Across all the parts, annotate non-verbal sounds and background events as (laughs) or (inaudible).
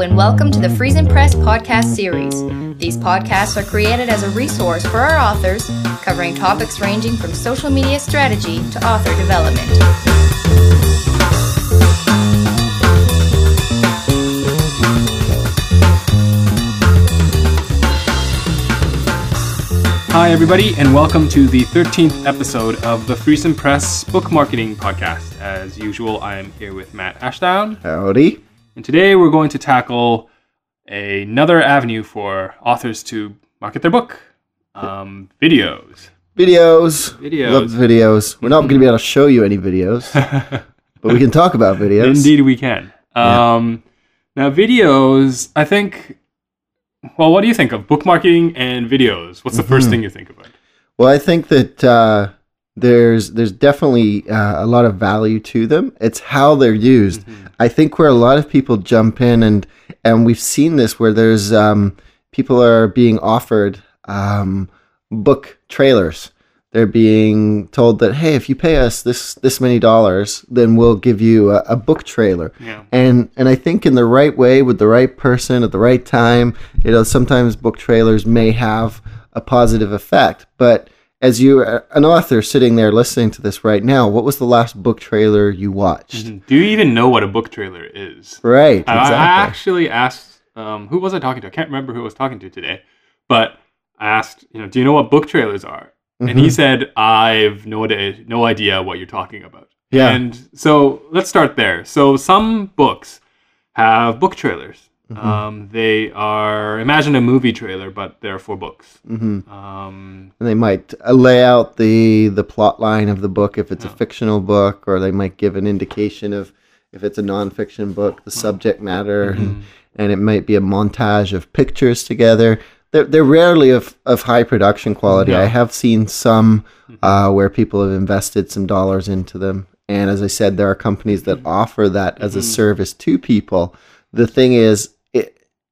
Hello, and welcome to the FriesenPress podcast series. These podcasts are created as a resource for our authors, covering topics ranging from social media strategy to author development. Hi, everybody, and welcome to the 13th episode of the FriesenPress Book Marketing Podcast. As usual, I am here with Matt Ashdown, Howdy. And today we're going to tackle another avenue for authors to market their book um, videos. Videos. Videos. Love videos. We're not going to be able to show you any videos, (laughs) but we can talk about videos. Indeed, we can. Yeah. Um, now, videos, I think, well, what do you think of book marketing and videos? What's the first Mhm. thing you think about? Well, I think that uh, there's there's definitely uh, a lot of value to them. It's how they're used. I think where a lot of people jump in and and we've seen this where there's um, people are being offered um, book trailers. They're being told that hey, if you pay us this this many dollars, then we'll give you a, a book trailer. Yeah. and and I think in the right way with the right person at the right time, you know, sometimes book trailers may have a positive effect. But as you, an author sitting there listening to this right now, what was the last book trailer you watched? Mhm. Do you even know what a book trailer is? Right, I- exactly. I actually asked, um, who was I talking to? I can't remember who I was talking to today, but I asked, you know, do you know what book trailers are? And he Mhm. said, I've no idea, no idea what you're talking about. Yeah. And so let's start there. So some books have book trailers. Mm-hmm. Um, they are imagine a movie trailer, but they're for books. hmm Um, And they might uh, lay out the the plot line of the book if it's a fictional book, or they might give an indication of if it's a nonfiction book, the subject matter, and, and it might be a montage of pictures together. They're, they're rarely of, of high production quality. No. I have seen some uh, where people have invested some dollars into them. And as I said, there are companies that offer that as a service to people. The thing is,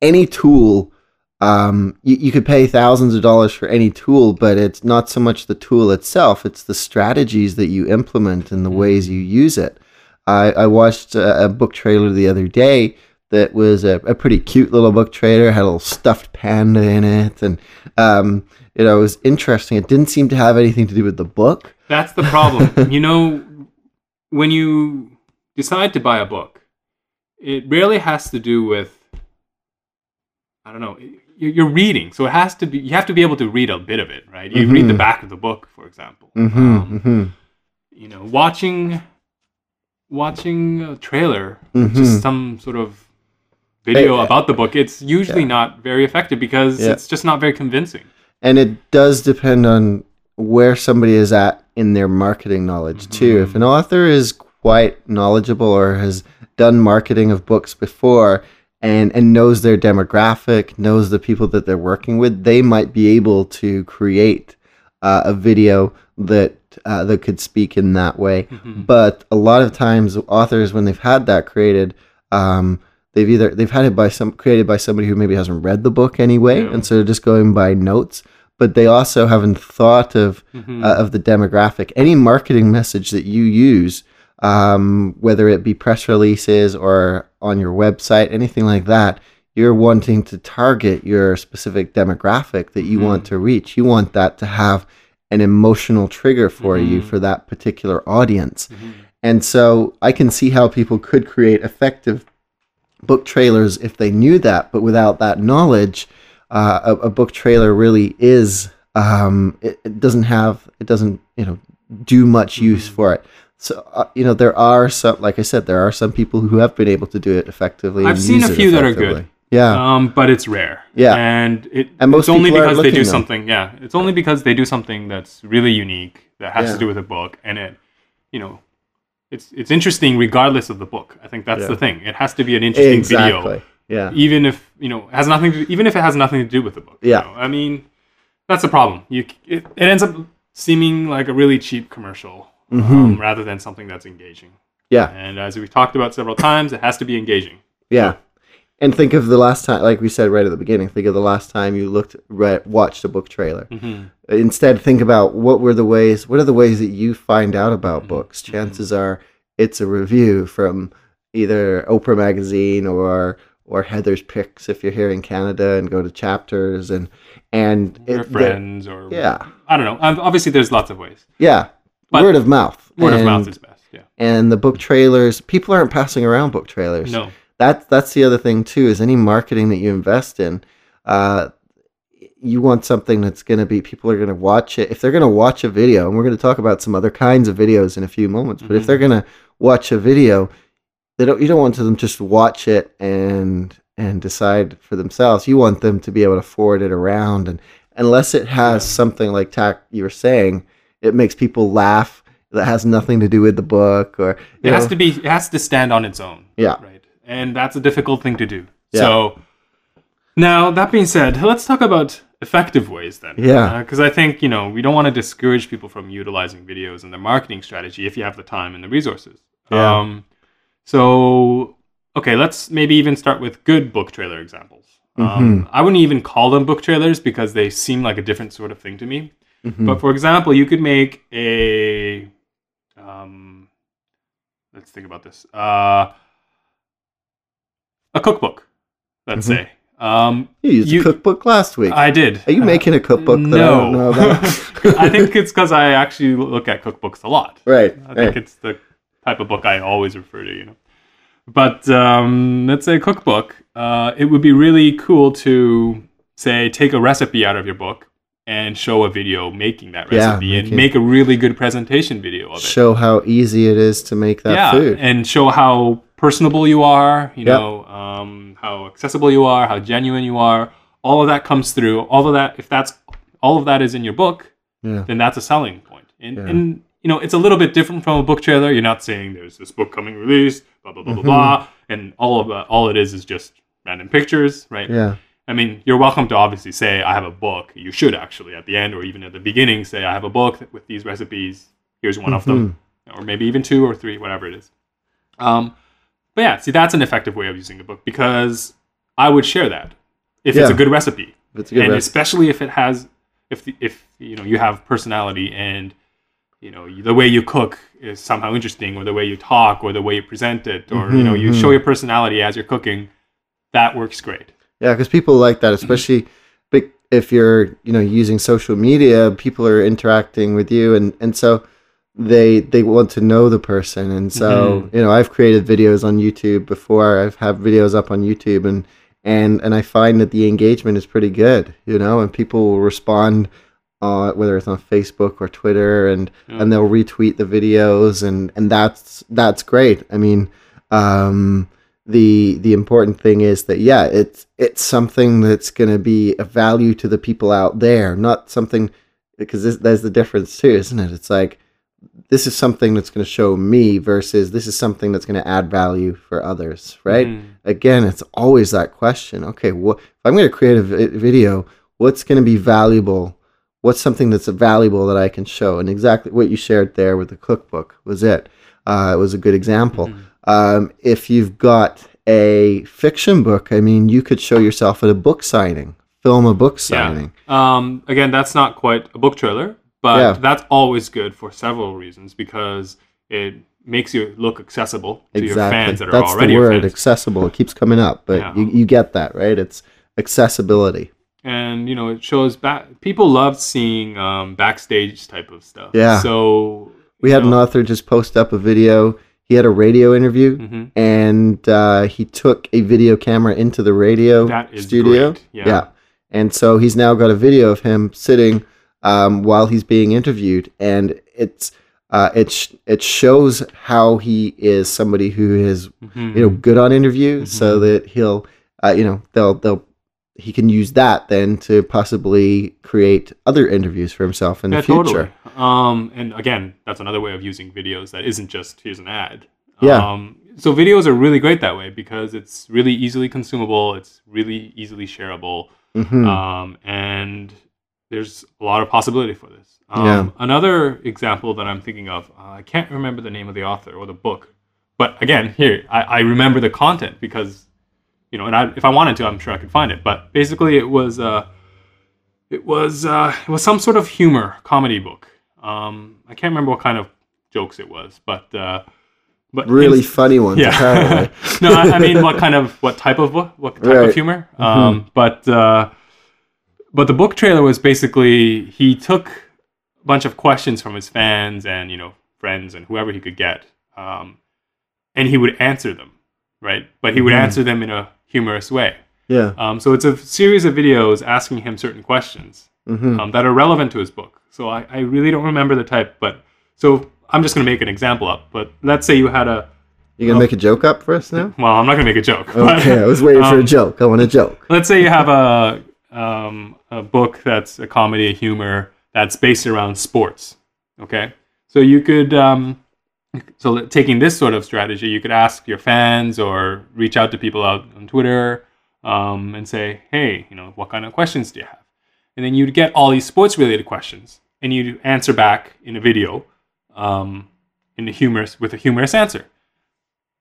any tool um, you, you could pay thousands of dollars for any tool, but it's not so much the tool itself, it's the strategies that you implement and the ways you use it. I, I watched a, a book trailer the other day that was a, a pretty cute little book trailer, had a little stuffed panda in it, and um, you know, it was interesting. It didn't seem to have anything to do with the book. That's the problem. (laughs) you know, when you decide to buy a book, it rarely has to do with, I don't know, you're reading. So it has to be, you have to be able to read a bit of it, right? You read the Mhm. back of the book, for example. Mm-hmm, Um, mm-hmm. You know, watching, watching a trailer, just some sort of video Hey, about the book, it's usually not very effective because Yeah. it's just not very convincing. And it does depend on where somebody is at in their marketing knowledge too. If an author is quite knowledgeable or has done marketing of books before and and knows their demographic, knows the people that they're working with, they might be able to create uh, a video that uh, that could speak in that way. But a lot of times, authors when they've had that created. Um, They've either they've had it by some created by somebody who maybe hasn't read the book anyway, Yeah. and so they're just going by notes. But they also haven't thought of Mhm. uh, of the demographic. Any marketing message that you use, um, whether it be press releases or on your website, anything like that, you're wanting to target your specific demographic that you want to reach. You want that to have an emotional trigger for you Mhm. for that particular audience. Mhm. And so I can see how people could create effective book trailers if they knew that, but without that knowledge, uh, a, a book trailer really is um, it, it doesn't have it doesn't you know do much use for it. So uh, you know there are some like I said there are some people who have been able to do it effectively. I've seen a few that are good. Yeah, Um, but it's rare. Yeah. And it And most it's only because they do though. something. Yeah, it's only because they do something that's really unique that has Yeah. to do with a book, and it, you know, it's it's interesting regardless of the book. I think that's Yeah. the thing. It has to be an interesting exactly. video, Yeah, even if you know has nothing to even if it has nothing to do with the book. you Yeah. know? I mean, that's a problem. You it, it ends up seeming like a really cheap commercial um, rather than something that's engaging. Mm-hmm. yeah, And as we've talked about several times, it has to be engaging. yeah. And think of the last time, like we said right at the beginning. Think of the last time you looked, read, watched a book trailer. hmm Instead, think about what were the ways. What are the ways that you find out about Mhm. books? Chances are, it's a review from either Oprah magazine or or Heather's picks if you're here in Canada and go to chapters and and Your it- friends or yeah I don't know. Obviously, there's lots of ways. yeah But word of mouth Word of mouth is best. Yeah. and the book trailers people aren't passing around book trailers No. that's that's the other thing too is any marketing that you invest in uh you want something that's going to be people are going to watch it if they're going to watch a video and we're going to talk about some other kinds of videos in a few moments but if Mhm. they're going to watch a video they don't you don't want them just watch it and and decide for themselves you want them to be able to forward it around and unless it has Yeah. something like Tak you were saying it makes people laugh that has nothing to do with the book or It has to be. It has to stand on its own. Yeah. Right. And that's a difficult thing to do. Yeah. So now that being said, let's talk about effective ways then. Yeah. Because I think you know we don't want to discourage people from utilizing videos in their marketing strategy if you have the time and the resources. Yeah. Um, so okay, let's maybe even start with good book trailer examples. Um, Mm-hmm. I wouldn't even call them book trailers because they seem like a different sort of thing to me. Mhm. But for example, you could make a um, let's think about this. Uh, a cookbook, let's Mhm. say. Um, you used you- a cookbook last week I did. Are you Uh, making a cookbook that I don't know about? (laughs) I think it's because I actually look at cookbooks a lot. right. I think right. it's the type of book I always refer to, you know. But um, let's say a cookbook. Uh, it would be really cool to say take a recipe out of your book and show a video making that Yeah, recipe and making- make a really good presentation video of it. Show how easy it is to make that yeah, food. and show how personable you are. You Yep. know, um, how accessible you are, how genuine you are. All of that comes through. All of that, if that's all of that is in your book, Yeah. then that's a selling point. And, and you know, it's a little bit different from a book trailer. You're not saying there's this book coming released, blah blah blah Mhm. blah blah, and all of that. All it is is just random pictures, right? Yeah. I mean, you're welcome to obviously say I have a book. You should actually at the end or even at the beginning say I have a book with these recipes. Here's one of them, or maybe even two or three, whatever it is. Um, but yeah, see, that's an effective way of using a book because I would share that if it's a good recipe a good and recipe. especially if it has if the, if you know you have personality and you know the way you cook is somehow interesting or the way you talk or the way you present it or you know you Mhm, show your personality as you're cooking that works great Yeah, because people like that, especially if you're you know using social media. People are interacting with you, and and so they they want to know the person, and so Mhm. you know I've created videos on YouTube before. I've had videos up on YouTube, and and and I find that the engagement is pretty good, you know, and people will respond. Uh, whether it's on Facebook or Twitter, and Yeah. and they'll retweet the videos, and and that's that's great. I mean, um, the the important thing is that yeah it's it's something that's going to be a value to the people out there not something because this, there's the difference too isn't it? It's like this is something that's going to show me versus this is something that's going to add value for others right? Mhm. again it's always that question okay what if i'm going to create a video what's going to be valuable? What's something that's valuable that i can show? And exactly what you shared there with the cookbook was it. Uh, it was a good example. Mhm. Um, if you've got a fiction book, I mean, you could show yourself at a book signing, film a book signing. um, again that's not quite a book trailer but Yeah. that's always good for several reasons because it makes you look accessible to your fans that are That's already the word, accessible. It keeps coming up, but Yeah. you, you get that, right? It's accessibility. and you know it shows back people love seeing um, backstage type of stuff Yeah. so We had an author just post up a video. He had a radio interview mhm. and uh, he took a video camera into the radio studio. great, yeah. And so he's now got a video of him sitting um, while he's being interviewed, and it's uh, it sh- it shows how he is somebody who is Mhm. you know good on interviews, so Mhm. that he'll uh, you know they'll they'll he can use that then to possibly create other interviews for himself in yeah, the future. Totally. Um, and again, that's another way of using videos that isn't just here's an ad. Yeah. Um, so videos are really great that way because it's really easily consumable. It's really easily shareable, hmm um, and there's a lot of possibility for this. Um, Yeah. Another example that I'm thinking of, uh, I can't remember the name of the author or the book, but again, here I, I remember the content because you know, and I, if I wanted to, I'm sure I could find it. But basically, it was uh, it was uh, it was some sort of humor comedy book. Um, I can't remember what kind of jokes it was, but uh, but really ins- funny ones. Apparently. (laughs) no, I, I mean, what (laughs) kind of what type of book, what type Right. Mm-hmm. of humor? Um, but uh, but the book trailer was basically he took a bunch of questions from his fans and you know friends and whoever he could get, um, and he would answer them, right? But he would Mm-hmm. answer them in a humorous way. Yeah. Um, so it's a series of videos asking him certain questions hmm um, that are relevant to his book. So I, I really don't remember the type, but so I'm just going to make an example up. But let's say you had a You gonna make a joke up for us now? well, I'm not going to make a joke. but- Okay, I was waiting for a (laughs) um, joke. I want a joke. let's say you have a um, a book that's a comedy, a humor that's based around sports. Okay, so you could um, (laughs) so taking this sort of strategy, you could ask your fans or reach out to people out on Twitter um, and say, hey, you know, what kind of questions do you have? And then you'd get all these sports related questions, and you'd answer back in a video um, in a humorous with a humorous answer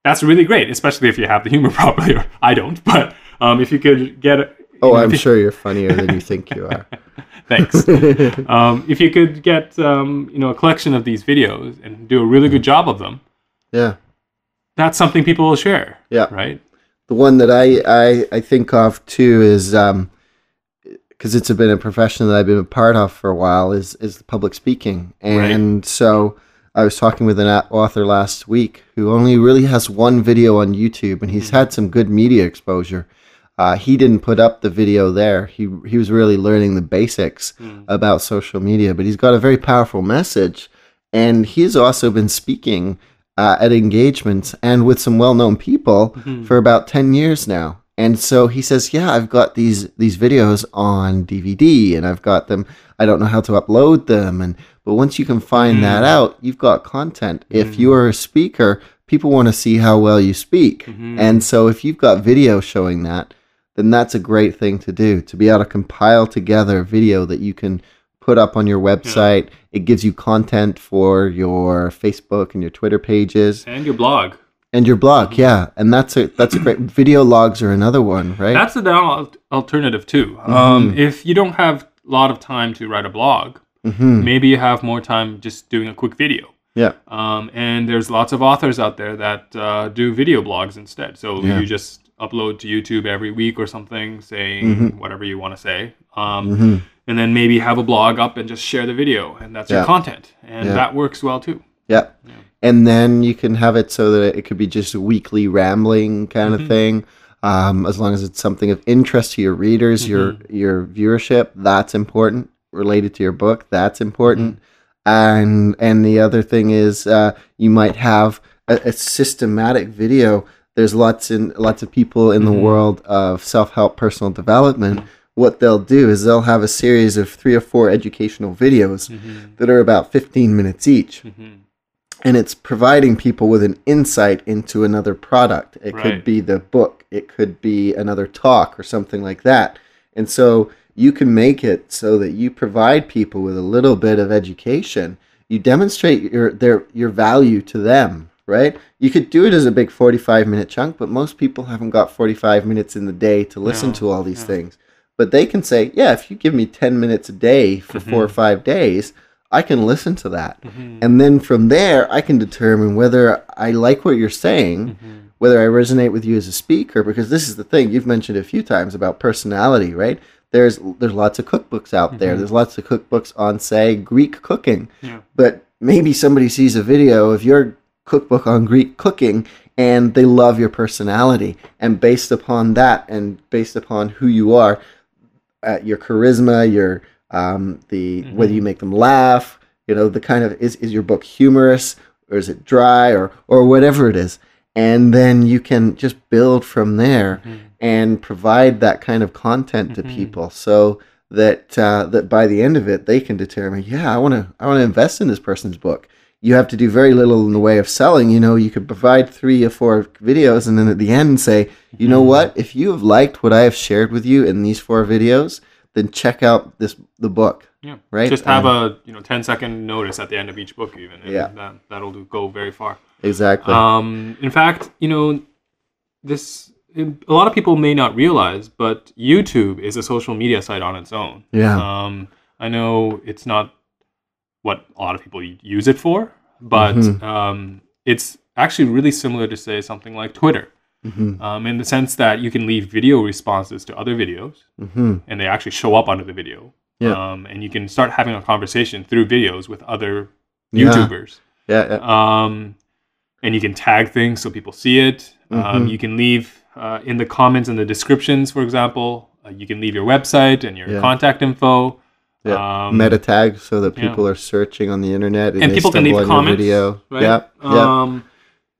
that's really great, especially if you have the humor (laughs) properly. Or I don't, but um, if you could get, Oh, I'm sure you're funnier than you think you are. (laughs) Thanks. (laughs) um, if you could get, um, you know, a collection of these videos and do a really good job of them, yeah. that's something people will share. Yeah. Right. The one that I, I, I think of too is um, because it's been a profession that I've been a part of for a while is is public speaking, Right. and so I was talking with an author last week who only really has one video on YouTube, and he's had some good media exposure. Uh, he didn't put up the video there. He he was really learning the basics hmm. about social media, but he's got a very powerful message, and he's also been speaking uh, at engagements and with some well-known people hmm. for about 10 years now. And so he says yeah i've got these these videos on dvd and i've got them. I don't know how to upload them and but once you can find that hmm. out you've got content. If you are a speaker people want to see how well you speak. And so if you've got video showing that then that's a great thing to do to be able to compile together video that you can put up on your website it gives you content for your facebook and your twitter pages And your blog. and your blog, yeah, and that's a that's a great video logs are another one, right? That's an al- alternative too. Mm-hmm. Um, if you don't have a lot of time to write a blog, hmm maybe you have more time just doing a quick video. Yeah, Um, and there's lots of authors out there that uh, do video blogs instead. So Yeah. you just upload to YouTube every week or something, saying Mm-hmm. whatever you want to say, um, and then maybe have a blog up and just share the video, and that's Yeah. your content, and Yeah. that works well too. yeah, and then you can have it so that it could be just a weekly rambling kind of thing. Um, as long as it's something of interest to your readers, your your viewership, that's important. Related to your book, that's important. And and the other thing is, uh, you might have a, a systematic video. There's lots in lots of people in the mm-hmm. world of self help, personal development. What they'll do is they'll have a series of three or four educational videos mm-hmm. that are about 15 minutes each mm-hmm. and it's providing people with an insight into another product. It could be the book, it could be another talk or something like that. And so you can make it so that you provide people with a little bit of education. You demonstrate your their your value to them, right? You could do it as a big 45 minute chunk, but most people haven't got 45 minutes in the day to listen No, to all these things. But they can say, yeah, if you give me 10 minutes a day for 4 or mm-hmm. 5 days, I can listen to that. Mm-hmm. And then from there, I can determine whether I like what you're saying, mm-hmm. whether I resonate with you as a speaker, because this is the thing you've mentioned a few times about personality, right? There's there's lots of cookbooks out there. There's lots of cookbooks on, say, Greek cooking. Yeah. But maybe somebody sees a video of your cookbook on Greek cooking and they love your personality. And based upon that and based upon who you are, uh, your charisma, your um, the whether you make them laugh, you know, the kind of is is your book humorous or is it dry or or whatever it is, and then you can just build from there and provide that kind of content to people so that uh, that by the end of it they can determine, yeah, I want to I want to invest in this person's book. You have to do very little in the way of selling. You know, you could provide three or four videos, and then at the end say, you know what? If you have liked what I have shared with you in these four videos, then check out this the book. Yeah. Right? Just have Um, a you know 10 second notice at the end of each book, even. And Yeah. That that'll do, go very far. Exactly. Um, in fact, you know, this a lot of people may not realize, but YouTube is a social media site on its own. Yeah. Um, I know it's not what a lot of people use it for, but Mhm. um, it's actually really similar to say something like Twitter, Mhm. um, in the sense that you can leave video responses to other videos, Mhm. and they actually show up under the video. Yeah. Um, and you can start having a conversation through videos with other YouTubers. Yeah. yeah. Um, and you can tag things so people see it. Um, Mhm. you can leave uh, in the comments and the descriptions, for example. Uh, you can leave your website and your Yeah. contact info. Yeah. Um, Meta tag so that yeah. people are searching on the internet and, and people can leave comments. video. Right? Yeah. Yeah. Um,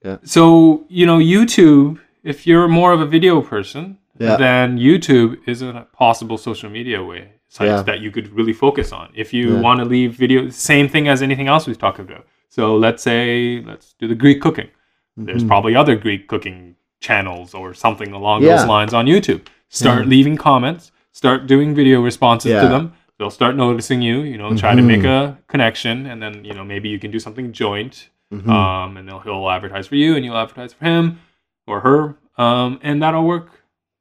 Yeah. So you know, YouTube. If you're more of a video person, Yeah. then YouTube is a possible social media way site Yeah. that you could really focus on. If you Yeah. want to leave video, same thing as anything else we've talked about. So let's say let's do the Greek cooking. There's Mhm. probably other Greek cooking channels or something along Yeah. those lines on YouTube. Start Yeah. leaving comments. Start doing video responses to them. They'll start noticing you. You know, try to make Mhm. a connection, and then you know maybe you can do something joint Mhm. um, and they'll, he'll advertise for you and you'll advertise for him or her um, and that'll work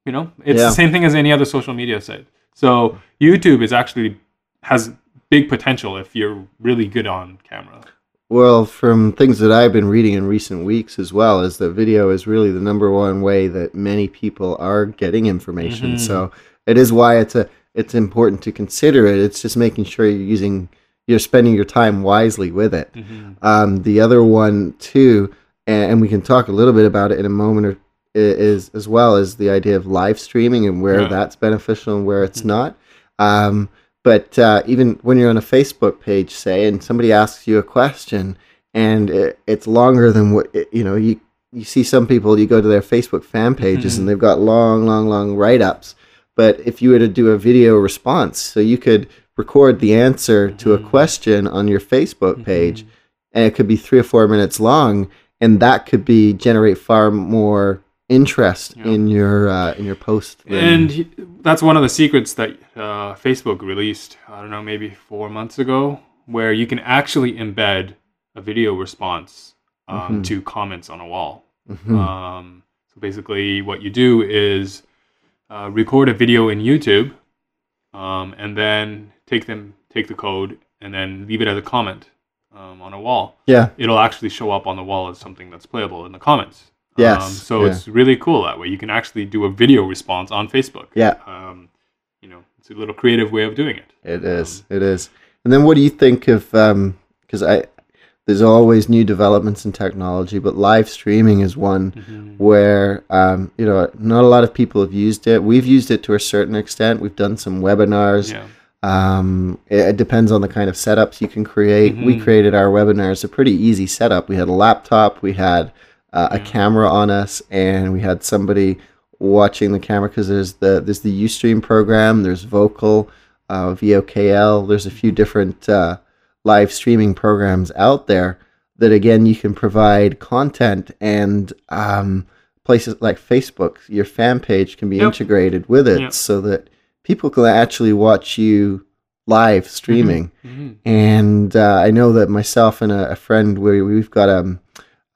you know it's Yeah. the same thing as any other social media site so youtube is actually has big potential if you're really good on camera Well, from things that I've been reading in recent weeks as well, is that video is really the number one way that many people are getting information. Mhm. So it is why it's a it's important to consider it. It's just making sure you're using you're spending your time wisely with it. Mhm. Um, the other one too, and, we can talk a little bit about it in a moment, or, is as well as the idea of live streaming and where Yeah. that's beneficial and where it's Mhm. not. Um, but uh, even when you're on a Facebook page, say, and somebody asks you a question, and it, it's longer than what it- you know, you you see some people, you go to their Facebook fan pages, Mhm. and they've got long, long, long write ups. But if you were to do a video response, so you could record the answer to a Mhm. question on your Facebook page, Mhm. and it could be three or four minutes long, and that could be generate far more interest Yeah. in your uh, in your post. than- and he- that's one of the secrets that uh, facebook released i don't know maybe four months ago where you can actually embed a video response um, Mhm. to comments on a wall Mhm. Um, so basically, what you do is uh, record a video in YouTube, um, and then take them, take the code, and then leave it as a comment um, on a wall. yeah, It'll actually show up on the wall as something that's playable in the comments. Yes, Um, so yeah. it's really cool that way. You can actually do a video response on Facebook. yeah, Um, you know, it's a little creative way of doing it. it is. It is. And then, what do you think of? Because I there's always new developments in technology, but live streaming is one Mhm. where um, you know not a lot of people have used it. We've used it to a certain extent. We've done some webinars. Yeah. Um, it, it depends on the kind of setups you can create. We Mhm. created our webinars a pretty easy setup. We had a laptop, we had uh, a camera on us, and we had somebody watching the camera because there's the there's the UStream program, there's Vokle, uh, VOKL. There's a few different uh, live streaming programs out there that again you can provide content and um, places like Facebook, your fan page can be Yep. integrated with it Yep. so that people can actually watch you live streaming. Mhm. And uh, I know that myself and a, a friend, we, we've got um,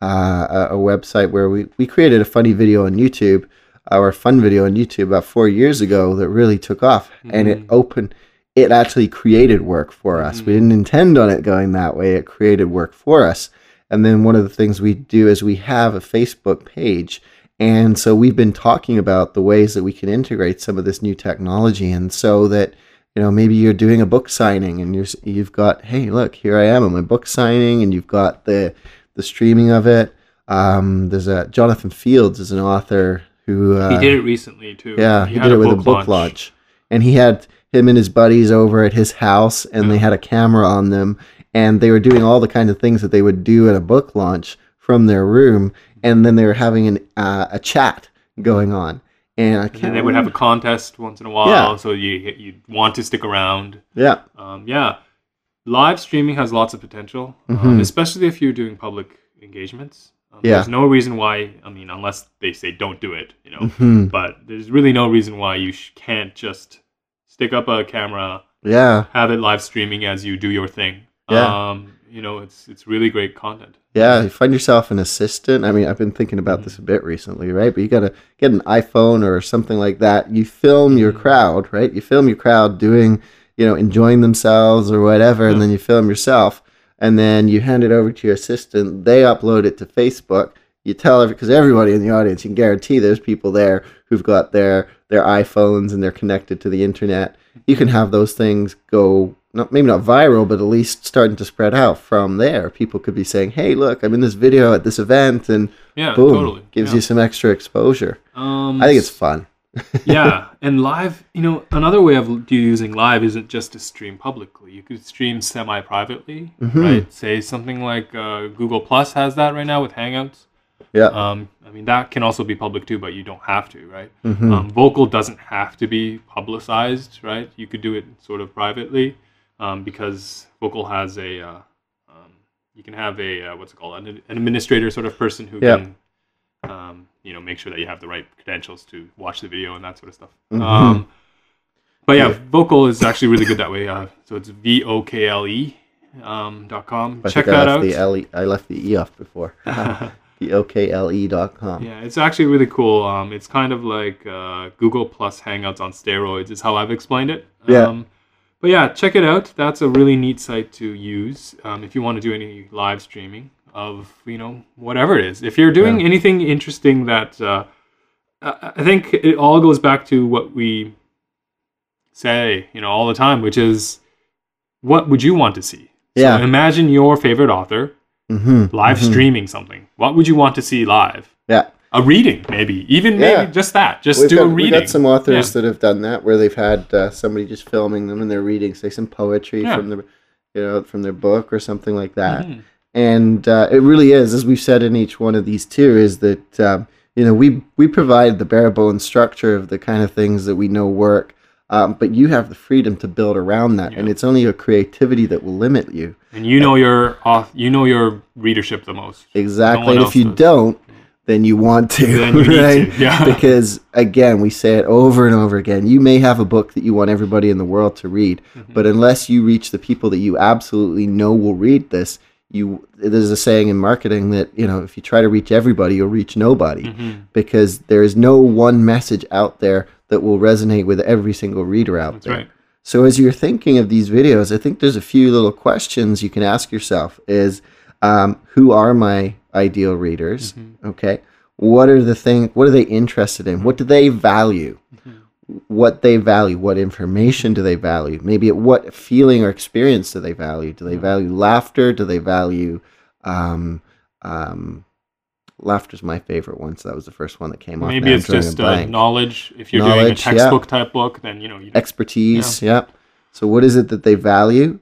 uh, a, a website where we, we created a funny video on YouTube, our fun video on YouTube about four years ago that really took off. And it Mhm. opened, it actually created work for us. We Mhm. didn't intend on it going that way, it created work for us. And then one of the things we do is we have a Facebook page. And so we've been talking about the ways that we can integrate some of this new technology. And so that, you know, maybe you're doing a book signing and you're, you've got, hey, look, here I am at my book signing, and you've got the, the streaming of it. Um, there's a Jonathan Fields is an author who uh, he did it recently too. yeah, he, had did it with a book launch. And he had him and his buddies over at his house, and they had a camera on them, and they were doing all the kind of things that they would do at a book launch from their room, and then they were having an, uh, a chat going on. And I And they would have a contest once in a while, Yeah. so you you want to stick around. yeah, Um, yeah, live streaming has lots of potential, um, Mhm. especially if you're doing public engagements. Um, Yeah. There's no reason why. I mean, unless they say don't do it, you know. Mhm. But there's really no reason why you sh- can't just stick up a camera, yeah, have it live streaming as you do your thing. Yeah. Um, you know, it's it's really great content. yeah. You find yourself an assistant. I mean, I've been thinking about this a bit recently, right? But you got to get an iPhone or something like that. You film your Mhm. crowd, right? You film your crowd doing, you know, enjoying themselves or whatever, and then you film yourself. and then you hand it over to your assistant. They upload it to Facebook. You tell every because everybody in the audience, you can guarantee there's people there who've got their their iPhones and they're connected to the internet. You can have those things go not maybe not viral, but at least starting to spread out from there. People could be saying, "Hey, look, I'm in this video at this event," and Yeah, boom, totally. gives yeah. you some extra exposure. Um, I think it's fun. (laughs) yeah, and live, you know, another way of using live isn't just to stream publicly. You could stream semi-privately, Mhm. right? Say something like uh, Google Plus has that right now with Hangouts. Yeah. Um, I mean, that can also be public too, but you don't have to, right? Mhm. Um, Vokle doesn't have to be publicized, right? You could do it sort of privately um, because Vokle has a, uh, um, you can have a, uh, what's it called, an, an administrator sort of person who Yeah. can, um, you know, make sure that you have the right credentials to watch the video and that sort of stuff. Mhm. Um, but yeah. Vokle is actually really good that way. Uh, so it's V O K L E um, dot com. I Check I that left out. The L-E, I left the E off before. (laughs) the OKLE. Yeah, it's actually really cool. Um, it's kind of like uh, Google Plus Hangouts on steroids, is how I've explained it. Yeah. Um, but yeah, check it out. That's a really neat site to use um, if you want to do any live streaming of you know whatever it is. If you're doing Yeah. anything interesting that uh, I I think it all goes back to what we say, you know, all the time, which is what would you want to see? Yeah. So imagine your favorite author Mm-hmm. live mhm. streaming something. What would you want to see live? Yeah. A reading, maybe. Even Yeah. maybe just that. Just We've do got, a reading. we've got some authors Yeah. that have done that where they've had uh, somebody just filming them and they're reading, say, some poetry Yeah. from their, you know, from their book or something like that. Mhm. And uh, it really is, as we've said in each one of these too, is that um, you know we we provide the bare bones structure of the kind of things that we know work, um, but you have the freedom to build around that, and it's only your creativity that will limit you. And you know your auth- you know your readership the most. Exactly. one and if you does. don't, then you want to, you need to, right? (laughs) yeah. Because again, we say it over and over again. You may have a book that you want everybody in the world to read, Mm-hmm. but unless you reach the people that you absolutely know will read this, you there's a saying in marketing that, you know, if you try to reach everybody, you'll reach nobody Mhm. because there is no one message out there that will resonate with every single reader out That's there. right. So as you're thinking of these videos, I think there's a few little questions you can ask yourself is um, who are my ideal readers? Mm-hmm. Okay. What are the thing what are they interested in? What do they value? Mm-hmm. What they value, what information do they value? Maybe what feeling or experience do they value? Do they Mm-hmm. value laughter? Do they value um, um, laughter's my favorite one, so that was the first one that came. Maybe Now I'm it's just uh, knowledge. If you're doing a Knowledge, yeah. textbook type book, then you know you expertise. Yep. So what is it that they value,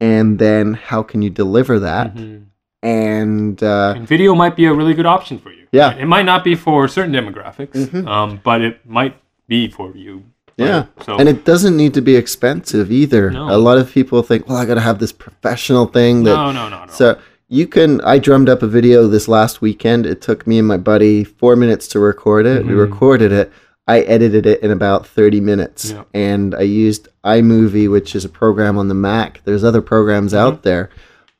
and then how can you deliver that? Mhm. And uh, And video might be a really good option for you. Yeah. It might not be for certain demographics, Mhm. um, but it might be for you. yeah, Right? So and it doesn't need to be expensive either. No. A lot of people think, well, I got to have this professional thing that. no, no, no, no. So you can. I drummed up a video this last weekend. It took me and my buddy four minutes to record it. We Mhm. recorded it. I edited it in about 30 minutes. Yeah. And I used iMovie, which is a program on the Mac. There's other programs Mm-hmm. out there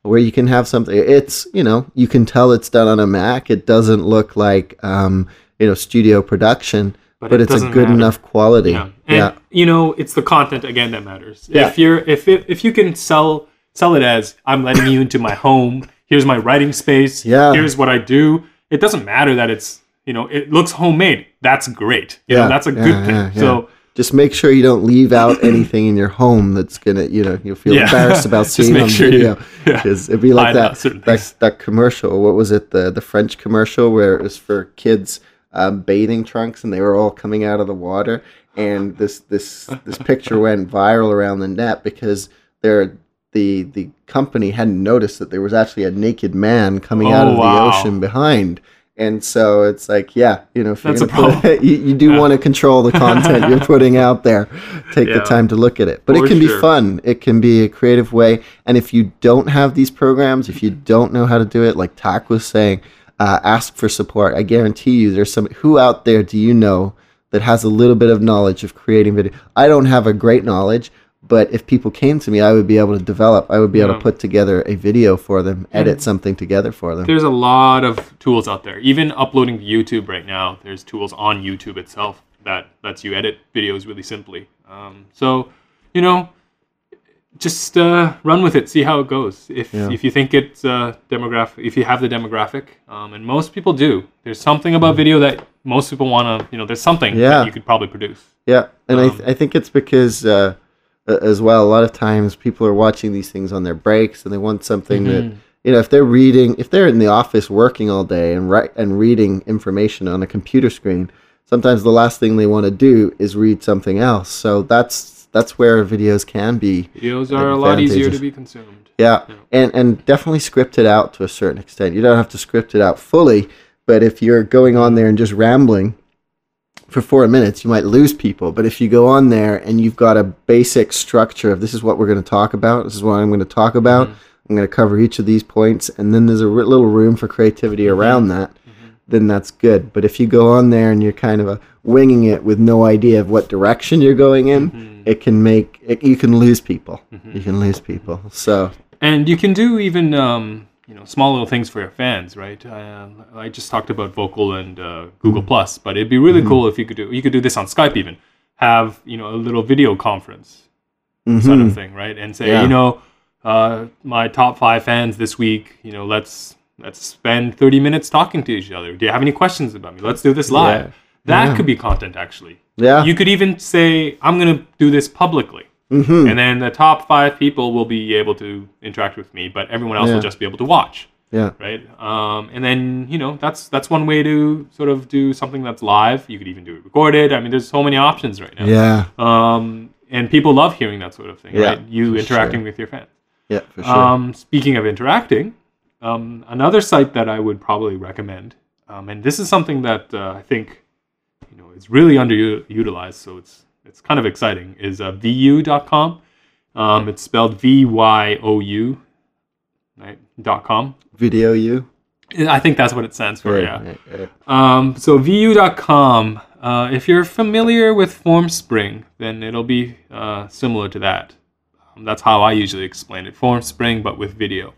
where you can have something. It's, you know, you can tell it's done on a Mac. It doesn't look like, um, you know, studio production, But but, it it's a good matter. enough quality. Yeah, and yeah. you know, it's the content again that matters. Yeah. If you're if it, if you can sell sell it as I'm letting you into my home. Here's my writing space. Yeah. Here's what I do. It doesn't matter that it's you know it looks homemade. That's great. You Yeah, know, that's a yeah, good thing. yeah, yeah. So Just make sure you don't leave out (clears throat) anything in your home that's gonna, you know, you'll feel embarrassed about (laughs) seeing make on sure you- video. (laughs) yeah. Because it'd be like that, that that commercial. What was it? The the French commercial where it was for kids um, bathing trunks and they were all coming out of the water. And this this this picture went viral around the net because there the the company hadn't noticed that there was actually a naked man coming out Oh, of wow. the ocean behind. And so it's like, yeah, you know, if you're That's gonna put (laughs) you, you do Yeah. want to control the content you're (laughs) putting out there. Take the time to look at it. But For it can be fun. It can be a creative way. And if you don't have these programs, if you don't know how to do it, like Tak was saying, uh, ask for support. I guarantee you, there's some. Who out there do you know that has a little bit of knowledge of creating video? I don't have a great knowledge. But if people came to me, I would be able to develop. I would be able to put together a video for them, edit something together for them. there's a lot of tools out there. Even uploading to YouTube right now, there's tools on YouTube itself that lets you edit videos really simply. Um, so, you know, just uh, run with it, see how it goes. If Yeah. if you think it's uh, demographic, if you have the demographic, um, and most people do, there's something about video that most people want to, you know, there's something Yeah. that you could probably produce. Yeah, and I, Um, th- I think it's because uh, a- as well, a lot of times people are watching these things on their breaks, and they want something that Mm-hmm. you know if they're reading, if they're in the office working all day and write and reading information on a computer screen, sometimes the last thing they want to do is read something else. So that's that's where videos can be. Videos are a lot easier to be consumed. Yeah, Yeah. and and definitely script it out to a certain extent. You don't have to script it out fully, but if you're going on there and just rambling for four minutes, you might lose people. But if you go on there and you've got a basic structure of this is what we're going to talk about, this is what I'm going to talk about, mm-hmm. I'm going to cover each of these points, and then there's a r- little room for creativity mm-hmm. around that, mm-hmm. then that's good. But if you go on there and you're kind of a winging it with no idea of what direction you're going in, it can make it, you can lose people. You can lose people. So And you can do even um, you know small little things for your fans, right? Uh, I just talked about Vokle and uh, Google Plus, but it'd be really cool if you could do you could do this on Skype even have you know a little video conference sort of thing, right? And say Yeah. you know uh, my top five fans this week, you know let's let's spend thirty minutes talking to each other. Do you have any questions about me? Let's do this live. Yeah. That Yeah. could be content actually. Yeah. You could even say, I'm going to do this publicly. Mm-hmm. And then the top five people will be able to interact with me, but everyone else Yeah. will just be able to watch. yeah. Right. Um, and then, you know, that's that's one way to sort of do something that's live. You could even do it recorded. I mean, there's so many options right now. Yeah. Um, and people love hearing that sort of thing, Yeah, right? You interacting sure. with your fans. Yeah, for sure. Um, speaking of interacting, um, another site that I would probably recommend, um, and this is something that uh, I think you know is really underutilized, so it's it's kind of exciting, is uh, vyou.com. Um, it's spelled V Y O U, right? dot com. Video you. I think that's what it stands for. Right, yeah. right, right. Um, so vyou.com, uh, if you're familiar with FormSpring, then it'll be uh, similar to that. Um, that's how I usually explain it. FormSpring, but with video.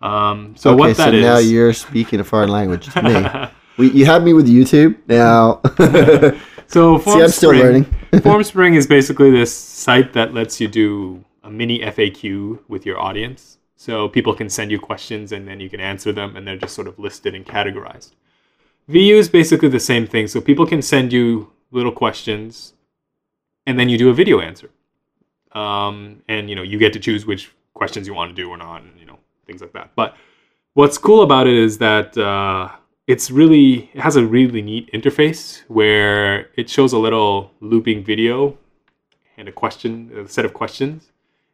Um, so okay, what so that is? now you're speaking a foreign language to me. (laughs) we, you had me with YouTube. Now, (laughs) so see, I'm still FormSpring- learning. (laughs) Is basically this site that lets you do a mini FAQ with your audience. So people can send you questions and then you can answer them and they're just sort of listed and categorized. VYou is basically the same thing. So people can send you little questions and then you do a video answer. Um, and you know, you get to choose which questions you want to do or not, and you know, things like that. But what's cool about it is that uh, it's really it has a really neat interface where it shows a little looping video and a question, a set of questions.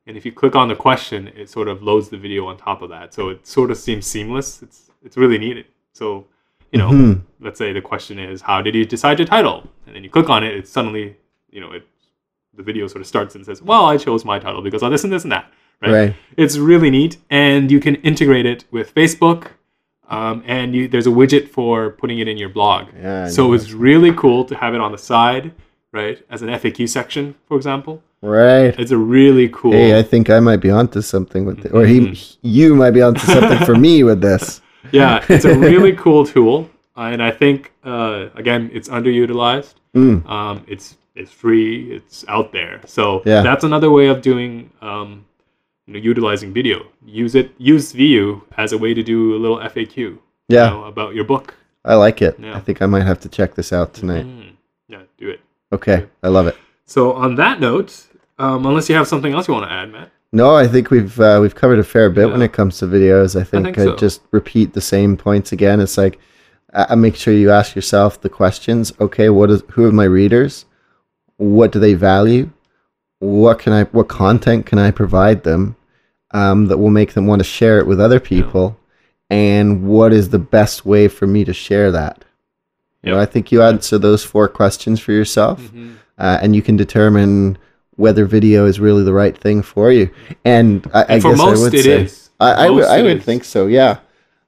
And if you click on the question, it sort of loads the video on top of that. So it sort of seems seamless. It's it's really neat. So you know, Mhm. let's say the question is, how did you decide your title? And then you click on it, it suddenly, you know, it the video sort of starts and says, well, I chose my title because of this and this and that. Right? Right. It's really neat, and you can integrate it with Facebook. Um, and you, there's a widget for putting it in your blog. Yeah, I so know it's really cool to have it on the side, right, as an FAQ section, for example. Right. It's a really cool. Hey, I think I might be onto something with it, or he, Mhm. you might be onto something for me with this. (laughs) yeah, it's a (laughs) really cool tool, uh, and I think uh, again, it's underutilized. Mm. Um, it's it's free. It's out there. So Yeah. that's another way of doing, um, you know, utilizing video. Use it. Use VYou as a way to do a little FAQ. you Yeah, know, about your book. I like it. Yeah. I think I might have to check this out tonight. Mm. Yeah, do it. Okay, I love it. So on that note, um, unless you have something else you want to add, Matt. No, I think we've uh, we've covered a fair bit when it comes to videos. I think, think I so. just repeat the same points again. It's like uh, make sure you ask yourself the questions. Okay, what is who are my readers? What do they value? What can I what content can I provide them um, that will make them want to share it with other people? And what is the best way for me to share that? You know, I think you answer those four questions for yourself Mhm. uh, and you can determine whether video is really the right thing for you. And I, I And for guess most, I would it say, is. I, I would, I think so. Yeah.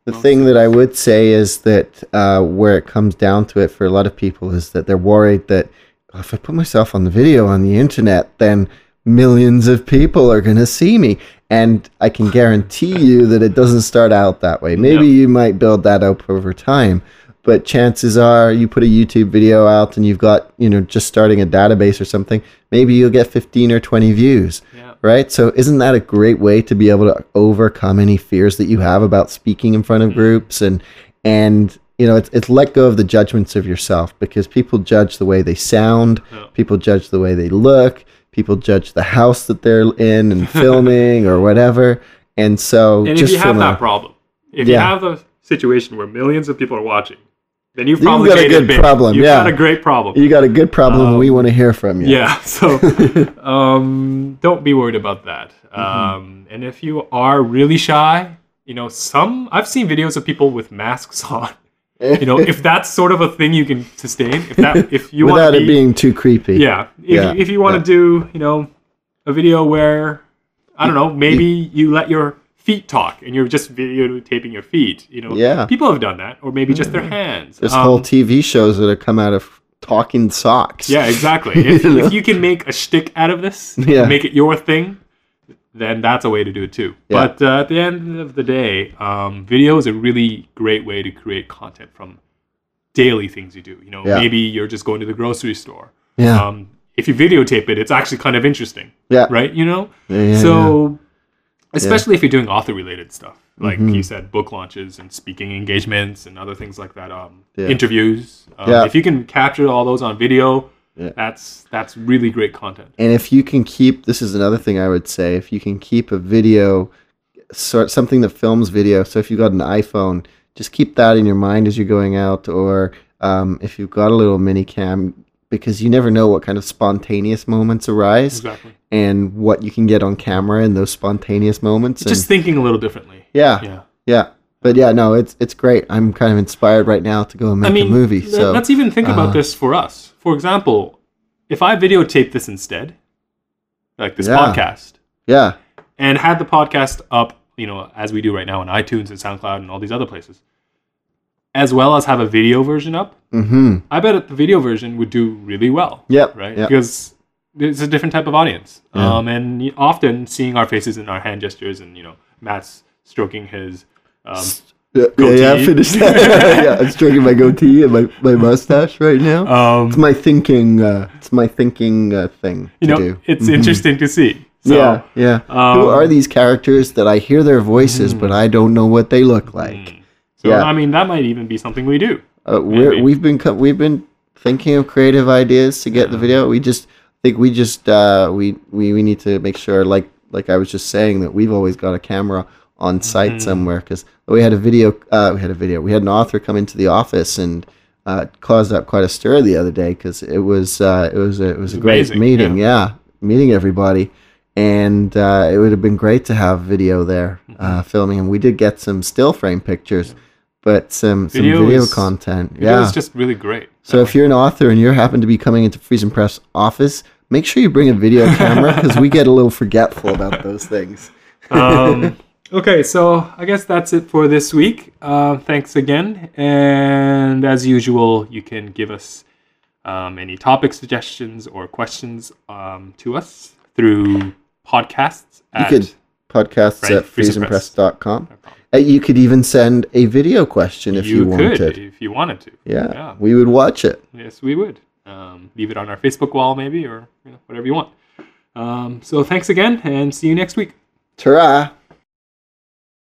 The Most thing that I would say is that uh, where it comes down to it for a lot of people is that they're worried that "Oh, if I put myself on the video on the internet, then millions of people are going to see me. And I can guarantee you that it doesn't start out that way. Maybe you might build that up over time, but chances are you put a YouTube video out and you've got, you know, just starting a database or something, maybe you'll get 15 or 20 views. Yeah. right? So isn't that a great way to be able to overcome any fears that you have about speaking in front of mm. groups and and you know, it's it's let go of the judgments of yourself because people judge the way they sound, Yeah. people judge the way they look, people judge the house that they're in and (laughs) filming or whatever. And so And just if you have that a, problem, if Yeah. you have a situation where millions of people are watching, then you've You've probably got a good big. problem, You've yeah. got a great problem. you got a good problem and we Um, want to hear from you. Yeah, (laughs) so (laughs) um, don't be worried about that. Mm-hmm. Um, and if you are really shy, you know, some I've seen videos of people with masks on. You know, if that's sort of a thing you can sustain, if that (laughs) if you want Without it be, being too creepy. yeah, if, Yeah, if you want yeah. to do, you know, a video where I don't know, maybe you let your feet talk and you're just videotaping your feet. You know, Yeah. people have done that, or maybe just their hands. There's Um, whole TV shows that have come out of talking socks. Yeah, exactly. (laughs) If, You if you can make a shtick out of this, Yeah. make it your thing, then that's a way to do it too. Yeah. But uh, at the end of the day, um, video is a really great way to create content from daily things you do. You know, Yeah. maybe you're just going to the grocery store. Yeah. Um, if you videotape it, it's actually kind of interesting, yeah. right? You know, Yeah, yeah, so especially if you're doing author-related stuff, like Mhm. you said, book launches and speaking engagements and other things like that, um, Yeah. interviews. Um, Yeah. If you can capture all those on video, Yeah. that's that's really great content. And if you can keep, this is another thing I would say, if you can keep a video, sort something that films video. So if you've got an iPhone, just keep that in your mind as you're going out, or um, if you've got a little mini cam, because you never know what kind of spontaneous moments arise Exactly. and what you can get on camera in those spontaneous moments. Just thinking a little differently. yeah, Yeah. yeah. But yeah, no, it's it's great. I'm kind of inspired right now to go and make I mean, a movie. So let's even think uh, about this for us. For example, if I videotape this instead, like this Yeah. podcast, yeah, and had the podcast up, you know, as we do right now on iTunes and SoundCloud and all these other places, as well as have a video version up, mm-hmm. I bet the video version would do really well. Yep, Right? yep. Because it's a different type of audience. Yeah. Um, and often seeing our faces and our hand gestures and, you know, Matt's stroking his. Um, Yeah, yeah, yeah, Goatee. finished that. (laughs) yeah, I'm stroking my goatee and my, my mustache right now. it's um, my thinking. Uh, it's my thinking uh, thing you to know, do. it's Mhm. interesting to see. So, yeah, yeah. Who um, are these characters that I hear their voices, but I don't know what they look like? mm. So, Yeah. I mean, that might even be something we do. Uh, we're, we've been co- we've been thinking of creative ideas to get the video. We just think we just uh, we, we we need to make sure, like like I was just saying, that we've always got a camera on site Mhm. somewhere because we had a video. Uh, we had a video. We had an author come into the office and uh, caused up quite a stir the other day because it was uh, it was a, it was a great amazing, meeting. Yeah. meeting everybody. And uh, it would have been great to have video there Mm-hmm. uh, filming, and we did get some still frame pictures, but some some Video video is- content. Video yeah, is just really great. so if you're an author and you happen to be coming into FriesenPress office, make sure you bring a video camera because we get a little forgetful about those things. um, (laughs) okay, so I guess that's it for this week. Uh, thanks again. And as usual, you can give us um, any topic suggestions or questions um, to us through podcasts You could podcasts Right, at Freeze and Press. friesenpress.com. Uh, you could even send a video question if you, could wanted. if you wanted to. Yeah, Yeah. we would watch it. Yes, we would. Um, leave it on our Facebook wall, maybe, or you know, whatever you want. Um, so thanks again, and see you next week. Ta-ra!